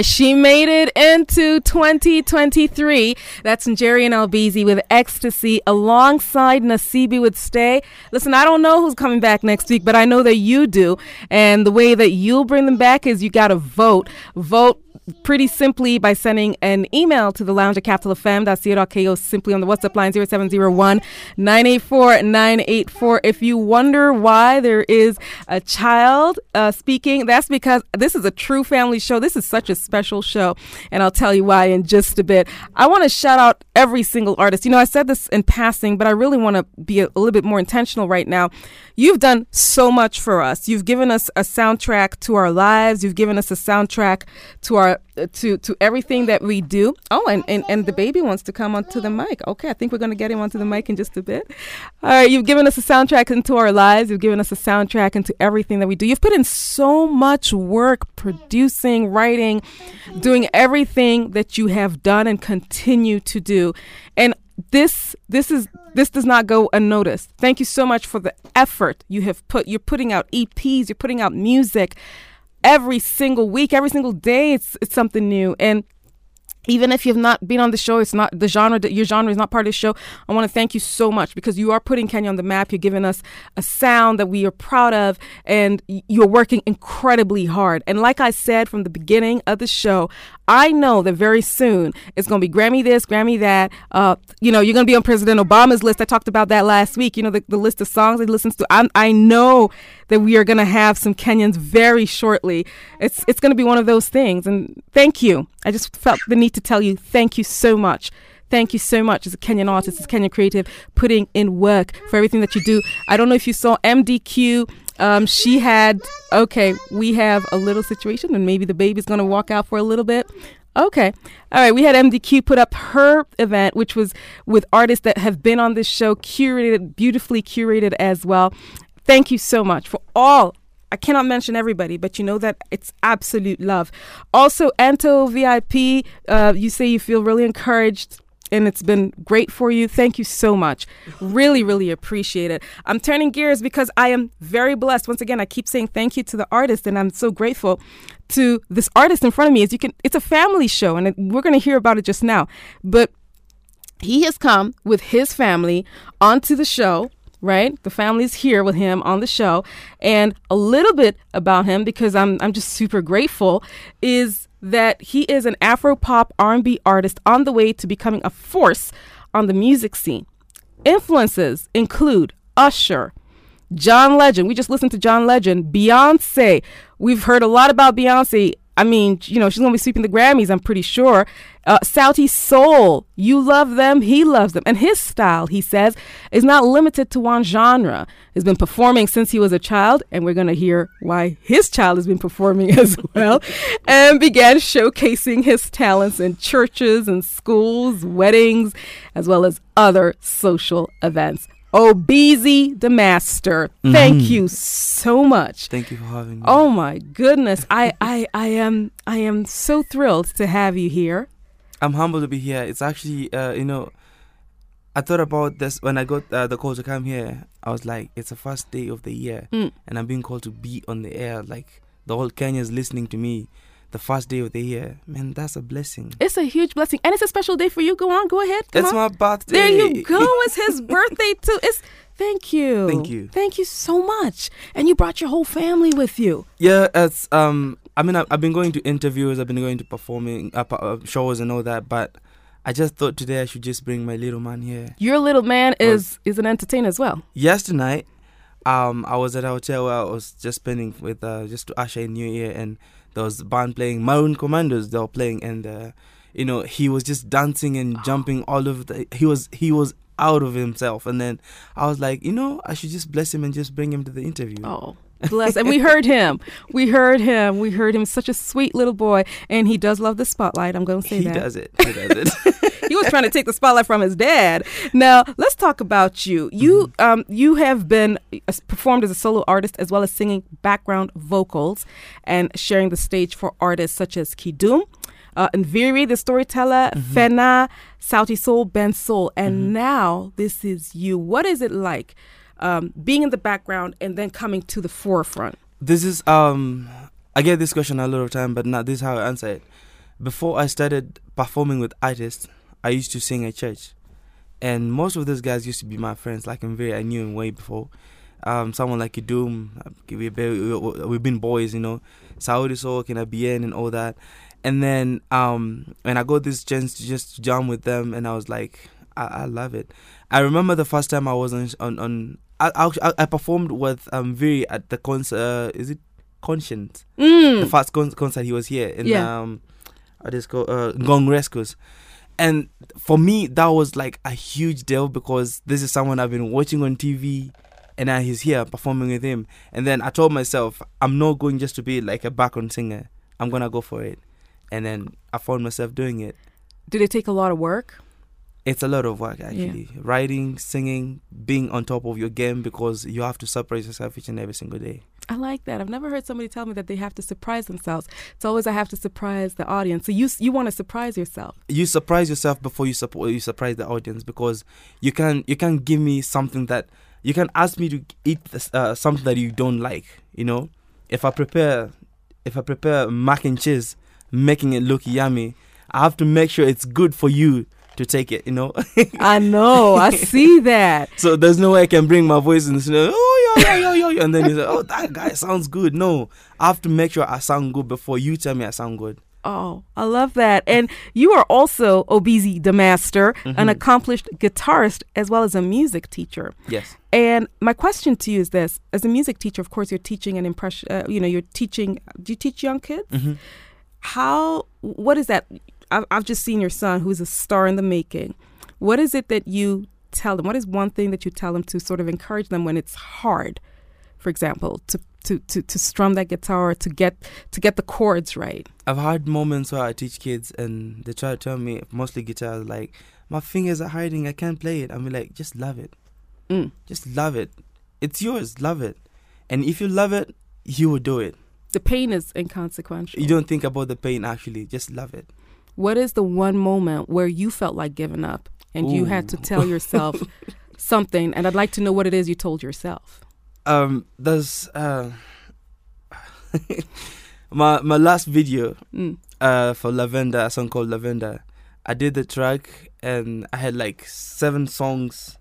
Right, she made it into 2023. That's Njeri and Albizi with Ecstasy alongside Nasibi with Stay. Listen, I don't know who's coming back next week, but I know that you do. And the way that you'll bring them back is you got to vote. Vote pretty simply by sending an email to the lounge at capitalfm.co.ke simply on the WhatsApp line 0701 984 984. If you wonder why there is a child uh, speaking, that's because this is a true family show. This is such a special show, and I'll tell you why in just a bit. I want to shout out every single artist. You know, I said this in passing, but I really want to be a, a little bit more intentional right now. You've done so much for us. You've given us a soundtrack to our lives. You've given us a soundtrack to our Uh, to to everything that we do. Oh, and, and, and the baby wants to come onto the mic. Okay, I think we're going to get him onto the mic in just a bit. All right, you've given us a soundtrack into our lives. You've given us a soundtrack into everything that we do. You've put in so much work producing, writing, doing everything that you have done and continue to do. And this this is this does not go unnoticed. Thank you so much for the effort you have put. You're putting out EPs, you're putting out music every single week, every single day. It's it's something new and even if you've not been on the show, it's not the genre that your genre is not part of the show. I want to thank you so much because you are putting Kenya on the map. You're giving us a sound that we are proud of, and you're working incredibly hard. And like I said from the beginning of the show, I know that very soon it's going to be Grammy this, Grammy that. Uh, you know, you're going to be on President Obama's list. I talked about that last week. You know, the, the list of songs he listens to. I, I know that we are going to have some Kenyans very shortly. It's it's going to be one of those things. And thank you. I just felt the need to tell you thank you so much. Thank you so much as a Kenyan artist, as a Kenyan creative, putting in work for everything that you do. I don't know if you saw MDQ. Um, she had, okay, we have a little situation and maybe the baby's going to walk out for a little bit. Okay. All right. We had MDQ put up her event, which was with artists that have been on this show, curated, beautifully curated as well. Thank you so much for all I cannot mention everybody, but you know that it's absolute love. Also, Anto VIP, uh, you say you feel really encouraged and it's been great for you. Thank you so much. Really, really appreciate it. I'm turning gears because I am very blessed. Once again, I keep saying thank you to the artist, and I'm so grateful to this artist in front of me. As you can, it's a family show, and we're going to hear about it just now. But he has come with his family onto the show right? The family's here with him on the show. And a little bit about him, because I'm, I'm just super grateful, is that he is an Afro pop R&B artist on the way to becoming a force on the music scene. Influences include Usher, John Legend. We just listened to John Legend, Beyonce. We've heard a lot about Beyonce I mean, you know, she's gonna be sweeping the Grammys. I'm pretty sure. Uh, Sol, you love them, he loves them, and his style, he says, is not limited to one genre. He's been performing since he was a child, and we're gonna hear why his child has been performing as well, and began showcasing his talents in churches and schools, weddings, as well as other social events. Obizi the Master. Mm-hmm. Thank you so much. Thank you for having me. Oh my goodness. I, I I am I am so thrilled to have you here. I'm humbled to be here. It's actually uh, you know I thought about this when I got uh, the call to come here. I was like, it's the first day of the year, mm. and I'm being called to be on the air. Like the whole Kenya is listening to me the first day of the year. Man, that's a blessing. It's a huge blessing. And it's a special day for you. Go on, go ahead. Come it's on. my birthday. There you go. It's his birthday too. It's thank you. Thank you. Thank you so much. And you brought your whole family with you. Yeah, it's um I mean I've, I've been going to interviews, I've been going to performing uh, uh, shows and all that, but I just thought today I should just bring my little man here. Your little man is is an entertainer as well. Yesterday, um, I was at a hotel where I was just spending with uh, just to usher in New Year, and there was band playing Maroon Commandos. They were playing, and uh, you know he was just dancing and jumping all over. The, he was he was out of himself, and then I was like, you know, I should just bless him and just bring him to the interview. Oh. Bless. And we heard him. We heard him. We heard him. Such a sweet little boy. And he does love the spotlight. I'm going to say he that. He does it. He does it. he was trying to take the spotlight from his dad. Now, let's talk about you. You mm-hmm. um you have been uh, performed as a solo artist as well as singing background vocals and sharing the stage for artists such as Kidum, uh, Nviiri, the storyteller, mm-hmm. Fena, Sauti Sol, Ben Soul, and mm-hmm. now this is you. What is it like um, being in the background and then coming to the forefront? This is um, I get this question a lot of time, but now this is how I answer it. Before I started performing with artists, I used to sing at church, and most of those guys used to be my friends. Like in very, I knew him way before. Um, someone like Kidum, we've been, we've been boys, you know, Sauti Sol and Abien and all that. And then um, when I got this chance to just jam with them, and I was like, I, I love it. I remember the first time I was on on, on I, I, I performed with um Nviiri at the concert. Uh, is it Conscience? Mm. The first con- concert he was here in Yeah. um, is it called uh, Gong Rescues. And for me, that was like a huge deal because this is someone I've been watching on TV, and now he's here performing with him. And then I told myself, I'm not going just to be like a background singer. I'm gonna go for it. And then I found myself doing it. Did it take a lot of work? It's a lot of work actually. Writing, singing, being on top of your game because you have to surprise yourself each and every single day. I like that. I've never heard somebody tell me that they have to surprise themselves. It's always I have to surprise the audience. So you you want to surprise yourself. You surprise yourself before you support you surprise the audience because you can you can give me something that you can ask me to eat this, uh, something that you don't like. You know, if I prepare if I prepare mac and cheese, making it look yummy, I have to make sure it's good for you to take it. You know. I know. I see that. So there's no way I can bring my voice and say, oh yo yo yo yo, yo," and then you say, oh that guy sounds good. No, I have to make sure I sound good before you tell me I sound good. Oh, I love that. And you are also Obizi the Master, an accomplished guitarist as well as a music teacher. Yes. And my question to you is this: As a music teacher, of course, you're teaching an impression. Uh, you know, you're teaching. Do you teach young kids? hmm How? What is that? I've, I've just seen your son, who's a star in the making. What is it that you tell them? What is one thing that you tell them to sort of encourage them when it's hard? For example, to to to, to strum that guitar, to get to get the chords right. I've had moments where I teach kids and they try to tell me, mostly guitar, like my fingers are hiding, I can't play it. I'm like, just love it, Mm. just love it. It's yours, love it. And if you love it, you will do it. The pain is inconsequential. You don't think about the pain actually, just love it. What is the one moment where you felt like giving up and you had to tell yourself something? And I'd like to know what it is you told yourself. Um, there's uh, my my last video Mm. uh for Lavender, a song called Lavender. I did the track and I had like seven songs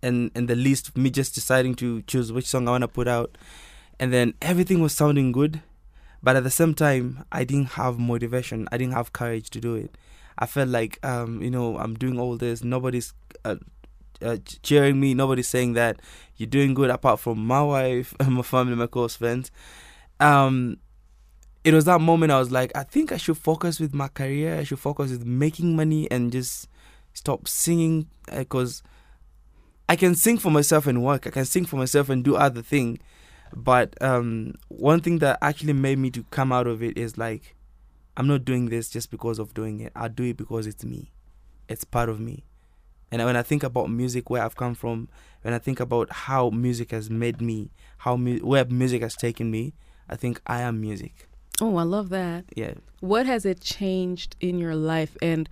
and in the list me just deciding to choose which song I wanna put out. And then everything was sounding good. But at the same time I didn't have motivation. I didn't have courage to do it. I felt like um, you know, I'm doing all this, nobody's uh, uh, cheering me, nobody's saying that you're doing good apart from my wife, and my family, my close friends. Um it was that moment I was like, I think I should focus with my career. I should focus with making money and just stop singing because I can sing for myself and work. I can sing for myself and do other thing. But um, one thing that actually made me to come out of it is like, I'm not doing this just because of doing it. I do it because it's me. It's part of me. And when I think about music, where I've come from, when I think about how music has made me, how mu- where music has taken me, I think I am music. Oh, I love that. Yeah. What has it changed in your life and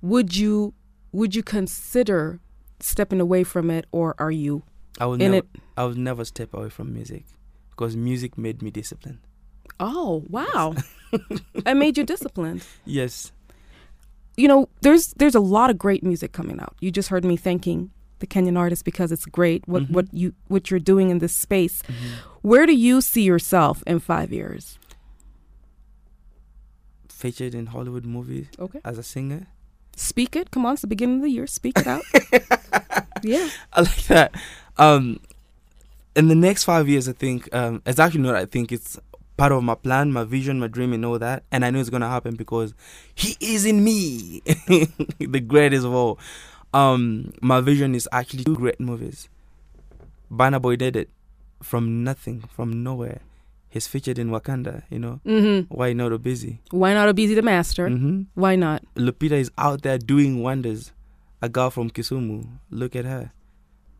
would you would you consider stepping away from it or are you I will in never, it? I will never step away from music because music made me disciplined. Oh, wow. it made you disciplined. Yes. you know, there's there's a lot of great music coming out. You just heard me thanking the Kenyan artist because it's great what Mhm. what you what you're doing in this space. Where do you see yourself in five years? Featured in Hollywood movies Okay, as a singer. speak it. Come on, it's the beginning of the year. Speak it out. yeah. I like that. Um, in the next five years, I think um, it's actually not. I think it's part of my plan, my vision, my dream, and all that. And I know it's gonna happen because he is in me, the greatest of all. Um, my vision is actually two great movies. Banner Boy did it from nothing, from nowhere. He's featured in Wakanda. You know Mm-hmm. why not a busy? Why not Obizi the Master? hmm Why not? Lupita is out there doing wonders. A girl from Kisumu. Look at her.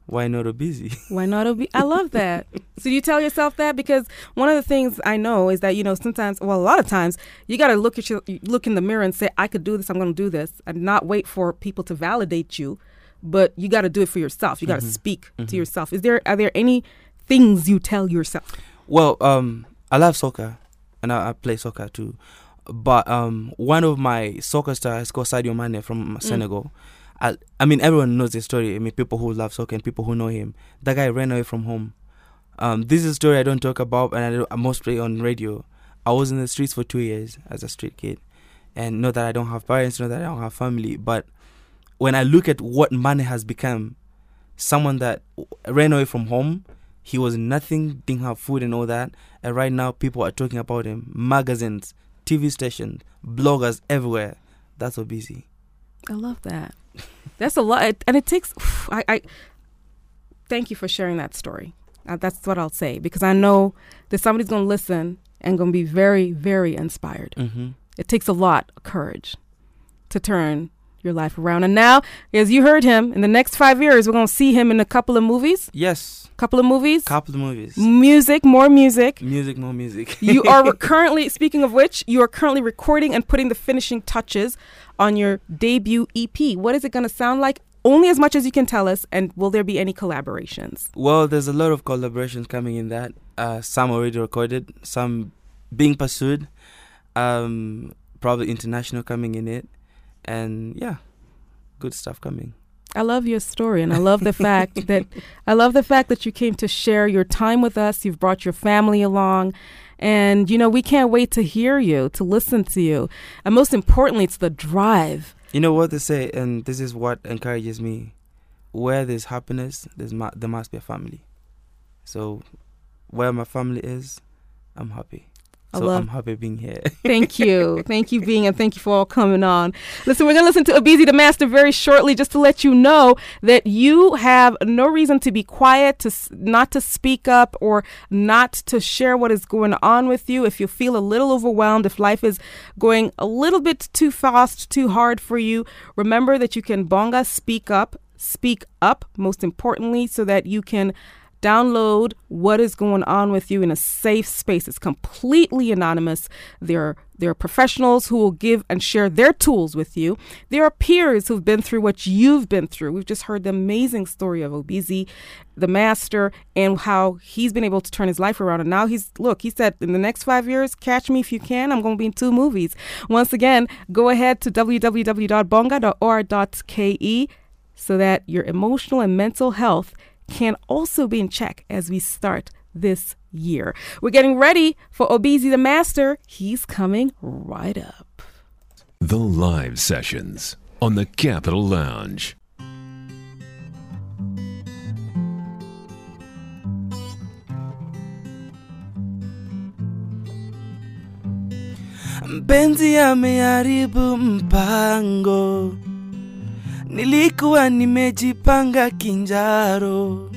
Why not a busy? Why not Obi? I love that. so you tell yourself that because one of the things I know is that you know sometimes, well, a lot of times, you got to look at your look in the mirror and say, "I could do this. I'm going to do this," and not wait for people to validate you. But you got to do it for yourself. You got to Mhm. speak Mhm. to yourself. Is there are there any things you tell yourself? Well, um, I love soccer, and I, I play soccer too. But um, one of my soccer stars called Sadio Mane from Senegal. I, I mean, everyone knows the story. I mean, people who love soccer and people who know him. That guy ran away from home. Um, this is a story I don't talk about, and I, don't, I play on radio. I was in the streets for two years as a street kid, and not that I don't have parents, not that I don't have family, but when I look at what Mane has become, someone that ran away from home, he was nothing, didn't have food and all that, and right now people are talking about him, magazines, TV stations, bloggers everywhere. That's so busy. I love that. That's a lot, and it takes. I, I thank you for sharing that story. Uh, that's what I'll say because I know that somebody's going to listen and going to be very, very inspired. Mm-hmm. It takes a lot of courage to turn your life around. And now, as you heard him, in the next five years, we're going to see him in a couple of movies. Yes, Couple of movies. couple of movies, Music, more music. music, more music. you are currently, speaking of which, you are currently recording and putting the finishing touches on your debut EP. What is it going to sound like? Only as much as you can tell us. And will there be any collaborations? Well, there's a lot of collaborations coming in that. Uh, some already recorded, some being pursued. Um, probably international coming in it, and yeah, good stuff coming. I love your story, and I love the fact that I love the fact that you came to share your time with us. You've brought your family along, and you know we can't wait to hear you, to listen to you, and most importantly, it's the drive. You know what they say, and this is what encourages me. Where there's happiness, there's ma- there must be a family. So, where my family is, I'm happy. I So love- I'm happy being here. Thank you. Thank you being and thank you for all coming on. Listen, we're going to listen to Abizi the Master very shortly just to let you know that you have no reason to be quiet, to not to speak up or not to share what is going on with you. If you feel a little overwhelmed, if life is going a little bit too fast, too hard for you, remember that you can bonga speak up, speak up most importantly so that you can download what is going on with you in a safe space. It's completely anonymous. There are, there are professionals who will give and share their tools with you. There are peers who've been through what you've been through. We've just heard the amazing story of Obizi, the master, and how he's been able to turn his life around. And now he's, look, he said, in the next five years, catch me if you can. I'm going to be in two movies. Once again, go ahead to www.bonga.or.ke so that your emotional and mental health can also be in check as we start this year. We're getting ready for Obizi the Master. He's coming right up. The live sessions on the Capital Lounge. Mpenzi ameharibu mpango, nilikuwa nimejipanga kinjaro,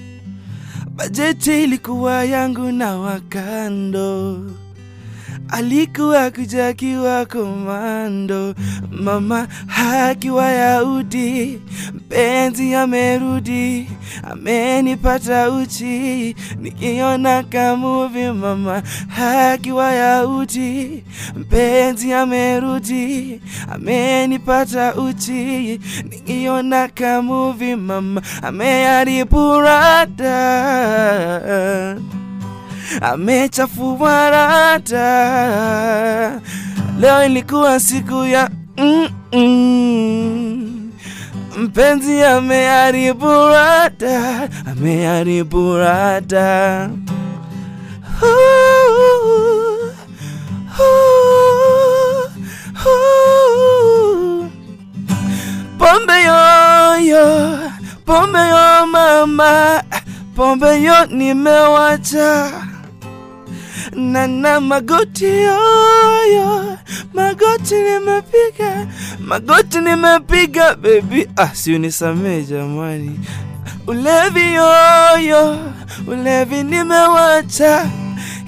bajeti ilikuwa yangu na wakando, alikuwa kuja akiwa komando, mama hakiwa Yahudi, mpenzi amerudi, amenipata uchi, nikiona kamuvi, mama hakiwa Yahudi, mpenzi amerudi, amenipata uchi, nikiona kamuvi, mama ameharibu rada. Amechafua rada. Leo ilikuwa siku ya. Mpenzi ameharibu rada, ameharibu rada. Pombe yoyo, pombe yo mama, pombe yo nimewacha na na magoti yoyo, magoti nimepiga, magoti nimepiga baby, ah, si unisamee jamani, ulevi yoyo, ulevi nimewacha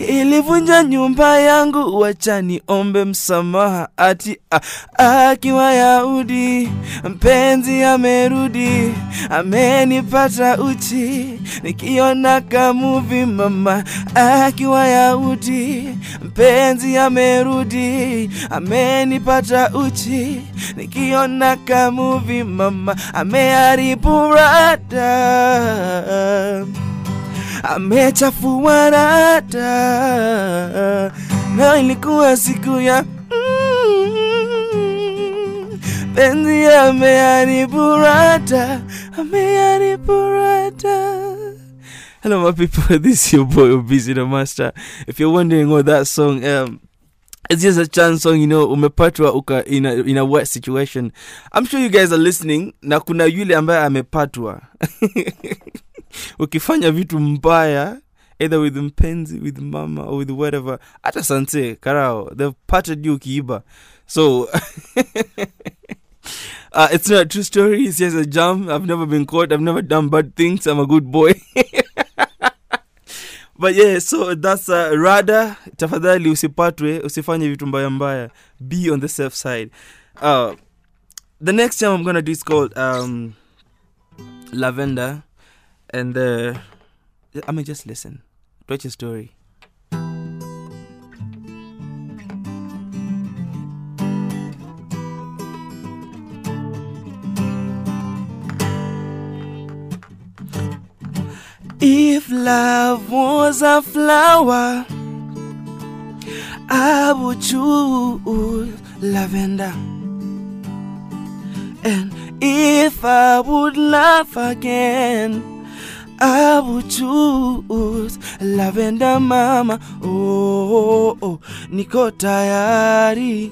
ilivunja nyumba yangu, wacha niombe msamaha. Ati akiwa Yahudi, mpenzi amerudi, amenipata uchi, nikiona kamuvi mama. Akiwa Yahudi, mpenzi amerudi, amenipata uchi, nikiona kamuvi mama, ameharibu rada amechafua rada leo ilikuwa siku ya mm, penzi ameharibu rada, ameharibu rada. Hello, my people. This is your boy Busy the Master. If you're wondering what that song, um, it's just a chance song, you know, umepatwa uka in a, in a wet situation. I'm sure you guys are listening. Na kuna yule ambaye amepatwa ukifanya vitu mbaya either with mpenzi with mama or with whatever hata sanse karao they've parted you ukiiba. So uh, it's not a true story it's just a jam. I've never been caught i've never done bad things i'm a good boy. But yeah so that's uh, rada tafadhali usipatwe usifanye vitu mbaya mbaya. Be on the safe side. Uh, the next jam i'm gonna do is called um, lavender and uh, i mean just listen your story? If love was a flower, I would choose lavender. And if I would laugh again, I would choose lavender mama. Oh, oh, oh. Niko tayari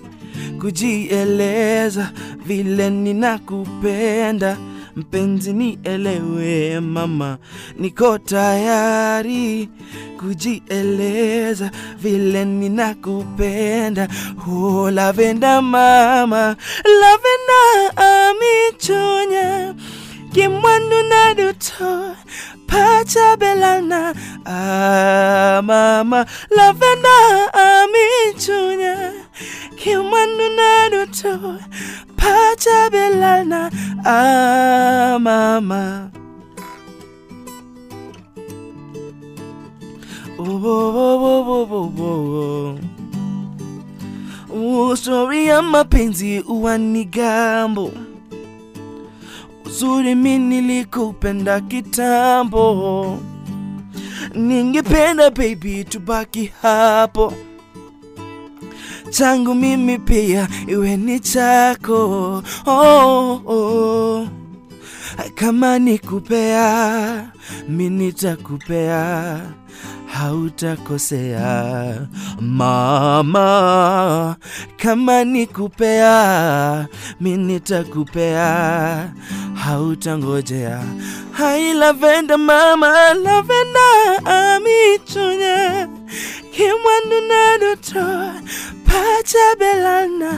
kujieleza vile ninakupenda mpenzi, nielewe mama. Niko tayari kujieleza vile ninakupenda. Oh, Lavenda mama, Lavenda amichunya kimwandu na duto pacha belana ah, mama lavenda amichunya. Kimwandu na duto pacha belana ah, mama oh, oh, oh, oh, oh, oh, oh. Oh, story ya mapenzi uwani gambo uzuri mi nilikupenda kitambo, ningependa baby tubaki hapo, changu mimi pia iwe ni chako. Oh, oh. Kama nikupea mi nitakupea hautakosea. Mama, kama nikupea mi nitakupea. Hautangojea. Hai lavenda mama, lavenda amichunya kimwandu na doto pacha belana.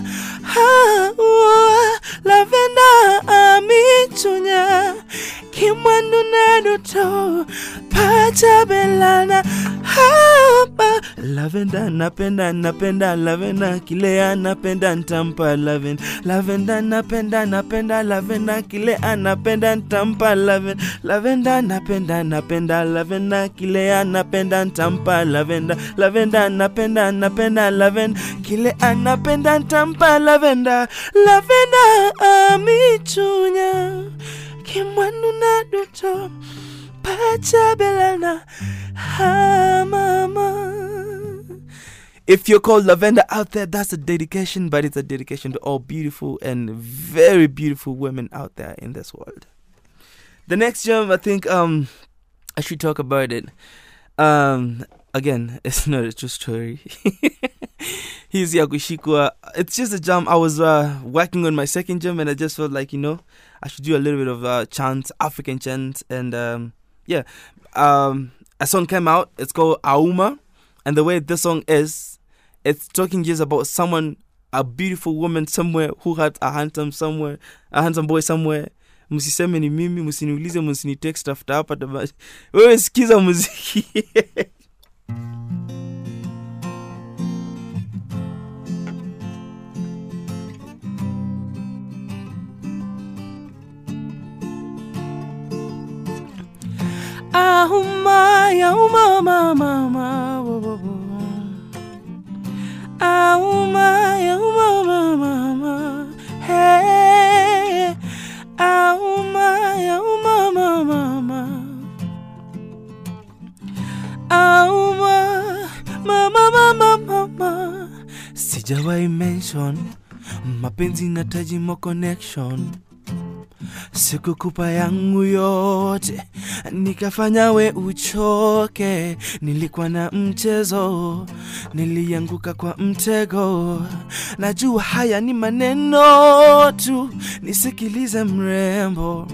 Ha, ua, lavenda amichunya kimwandu na doto pacha belana. Hapa lavenda napenda napenda lavenda kile anapenda ntampa laven lavenda napenda napenda lavenda kile anapenda ntampa laven lavenda napenda napenda lavenda kile anapenda ntampa lavenda. Lavenda napenda napenda laven kile anapenda ntampa lavenda lavenda amichunya kimwanu na doto pacha belana. Ha mama. If you're called lavender out there that's a dedication but it's a dedication to all beautiful and very beautiful women out there in this world. The next gem i think um i should talk about it. Um again it's not a true story. He's yakushikwa. It's just a jam. I was uh, working on my second jam and i just felt like you know i should do a little bit of uh, chant african chant and um yeah. Um a song came out. It's called auma. And the way this song is it's talking just about someone a beautiful woman somewhere who had a handsome somewhere a handsome boy somewhere. Msiseme mimi msiniulize msinitext after hapa wewe sikiza muziki Auma, auma, mama, mama, wo, wo, wo. Auma, auma, mama, mama, hey. Auma, auma, mama, mama. Auma, mama, mama, mama. sijawahi mention mapenzi nataji mo connection sikukupa yangu yote nikafanya we uchoke. Nilikuwa na mchezo. Nilianguka kwa mtego. Najua haya ni maneno tu. Nisikilize mrembo.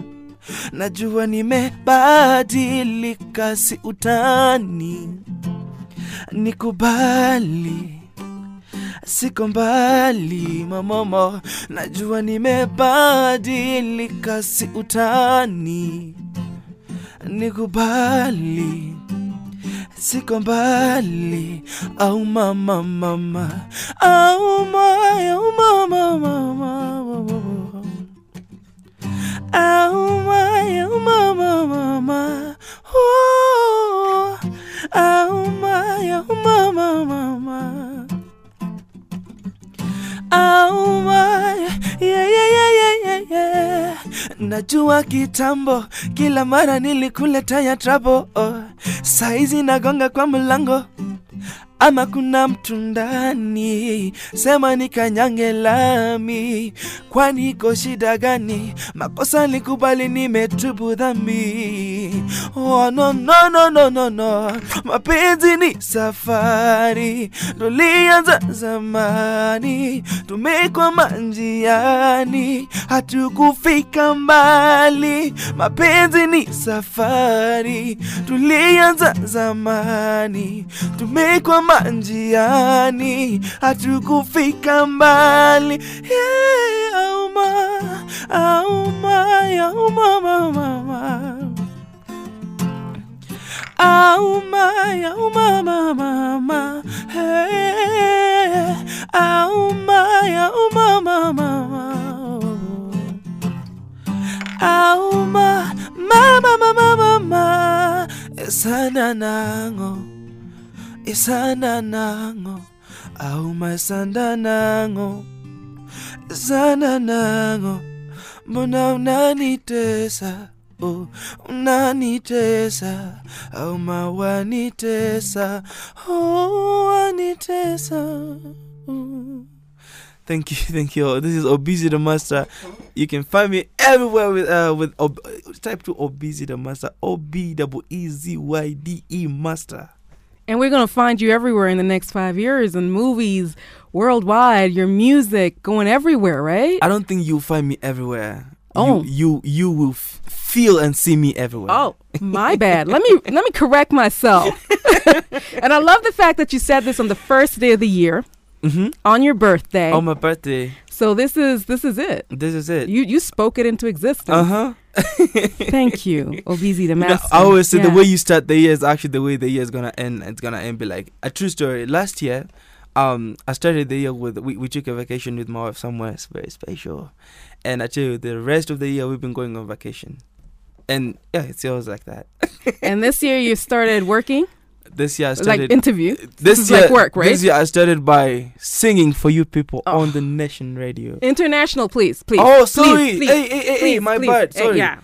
Najua nimebadilika si utani. Nikubali. Siko mbali mamomo najua nimebadilika si utani nikubali siko mbali. Au mama mama au kitambo kila mara nilikuleta ya trouble oh. Saizi nagonga kwa mlango ama kuna mtu ndani, sema nikanyange lami, kwani iko shida gani? Makosa nikubali, nimetubu dhambi. Oh, no, no, no, no, no, no. Mapenzi ni safari, tulianza zamani, tumekwama njiani, hatukufika mbali. Mapenzi ni safari, tulianza zamani, tumekwama njiani, hatukufika mbali. Yeah, auma, auma, auma, mama, mama. Auma, auma, mama, mama. Hey, Oh my, oh my, my, my, my. auma, auma, mama, mama. Auma, mama, mama, mama. Esana nango, esana nango. Auma, esanda nango, esana nango. Mbona unanitesa? Oh, unanitesa au mawanitesa oh, wanitesa oh. Thank you, thank you. This is Obizi the Master. You can find me everywhere with uh with Ob- type to Obizi the Master. O B W E Z Y D E Master. And we're going to find you everywhere in the next five years in movies, worldwide, your music going everywhere, right? I don't think you'll find me everywhere. Oh. you you, you will f- feel and see me everywhere. Oh, my bad. Let me let me correct myself. and I love the fact that you said this on the first day of the year, hmm on your birthday. On my birthday, so this is this is it. this is it. You you spoke it into existence. Uh huh. Thank you, Obizi the master. I always say the way you start the year is actually the way the year is gonna end. It's gonna end be like a true story. Last year, um, I started the year with we, we took a vacation with my wife somewhere s- very special, and I tell you the rest of the year we've been going on vacation, and yeah, it's always like that. and this year you started working, This year I like started. interview. this is year, like work, right? This year I started by singing for you people Oh. on the Nation Radio. International, please, please. Oh, sorry. please, Hey, hey, hey, hey, please, my please. bad. Sorry. yeah.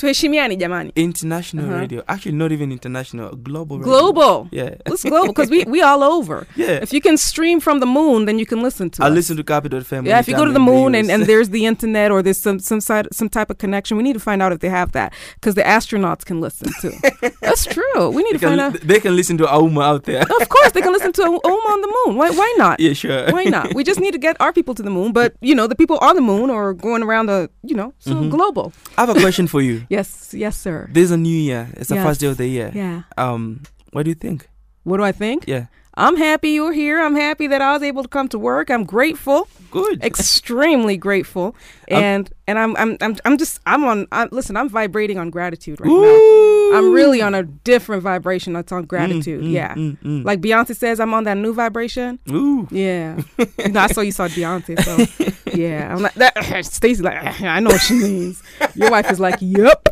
Tuheshimiani jamani. International Uh-huh. radio. Actually, not even international. Global. Radio. Global. Yeah. It's global because we we all over. yeah. If you can stream from the moon, then you can listen to I us. listen to Capital FM. Yeah, if you go to the moon and, and there's the internet or there's some some side some type of connection, we need to find out if they have that because the astronauts can listen too. That's true. We need they to find out. they can listen to Auma out there. Of course, they can listen to Auma on the moon. Why why not? yeah, sure. Why not? We just need to get our people to the moon, but you know the people on the moon or going around the you know so Mhm. global. I have a question for you. Yes, yes, sir. This is a new year. It's the first day of the year. Yeah. Um, what do you think? What do I think? Yeah. I'm happy you're here. I'm happy that I was able to come to work. I'm grateful, Good. extremely grateful, and and I'm I'm I'm I'm just I'm on. I'm, listen, I'm vibrating on gratitude right now. I'm really on a different vibration that's on Mm, gratitude. mm, yeah. mm, mm. Like Beyonce says, I'm on that new vibration. Ooh. Yeah. no, I saw you saw Beyonce, so yeah. I'm like that. Stacey like I know what she means. Your wife is like, yep.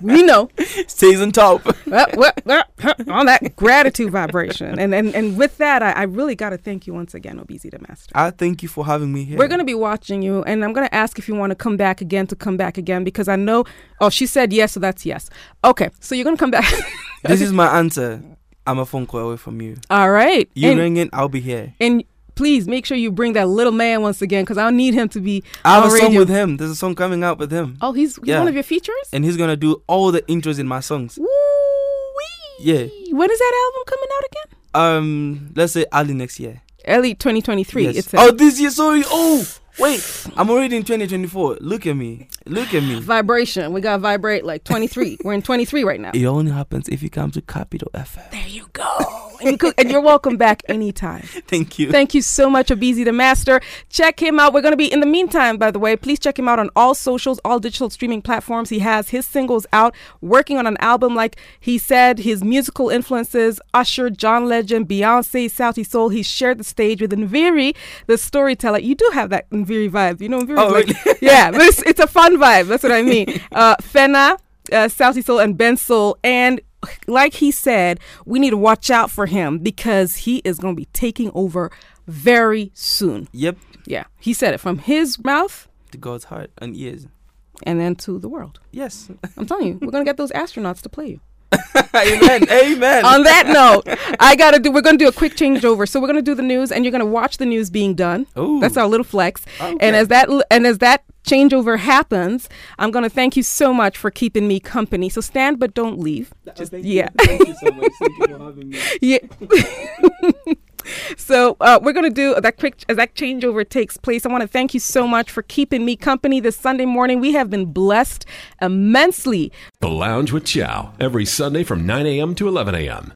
We know Season on top. On that gratitude vibration, and and and with that, I, I really got to thank you once again, Obese the Master. I thank you for having me here. We're gonna be watching you, and I'm gonna ask if you want to come back again to come back again because I know. Oh, she said yes, so that's yes. Okay, so you're gonna come back. This is my answer. I'm a phone call away from you. All right. You and, ring in, I'll be here. and please make sure you bring that little man once again because I'll need him to be. I have a song with him. There's a song coming out with him, Oh, he's, he's Yeah. one of your features. and he's gonna do all the intros in my songs. Woo-wee. Yeah. When is that album coming out again? Um, let's say early next year. Early 2023. Yes. It's oh, this year. Sorry. Oh, wait. I'm already in 2024. Look at me. Look at me. vibration. We got vibrate like 23. We're in 23 right now. It only happens if you come to Capital FM. There you go. And, you could, and you're welcome back anytime. Thank you. Thank you so much, Abizi the Master. Check him out. We're going to be in the meantime, by the way. Please check him out on all socials, all digital streaming platforms. He has his singles out, working on an album. Like he said, his musical influences Usher, John Legend, Beyonce, Sauti Sol. He shared the stage with Nviiri, the storyteller. You do have that Nviiri vibe. You know, Nviiri. Oh, like, really? yeah, but it's, it's a fun vibe. That's what I mean. Uh, Fena, uh, Sauti Sol, and Ben Soul. And like he said, we need to watch out for him because he is going to be taking over very soon. Yep. Yeah, he said it from his mouth To God's heart and ears. and then to the world. Yes. I'm telling you, we're going to get those astronauts to play you. Amen. Amen. On that note, I got to do, we're going to do a quick changeover. So we're going to do the news and you're going to watch the news being done. Ooh. That's our little flex. Okay. And as that and as that changeover happens, I'm going to thank you so much for keeping me company. So stand but don't leave. Uh, Just yeah. Thank you so much. Thank you for having me. Yeah. so uh, we're gonna do that quick as that changeover takes place. I want to thank you so much for keeping me company this Sunday morning. We have been blessed immensely. The Lounge with Chow every Sunday from 9 a.m. to 11 a.m.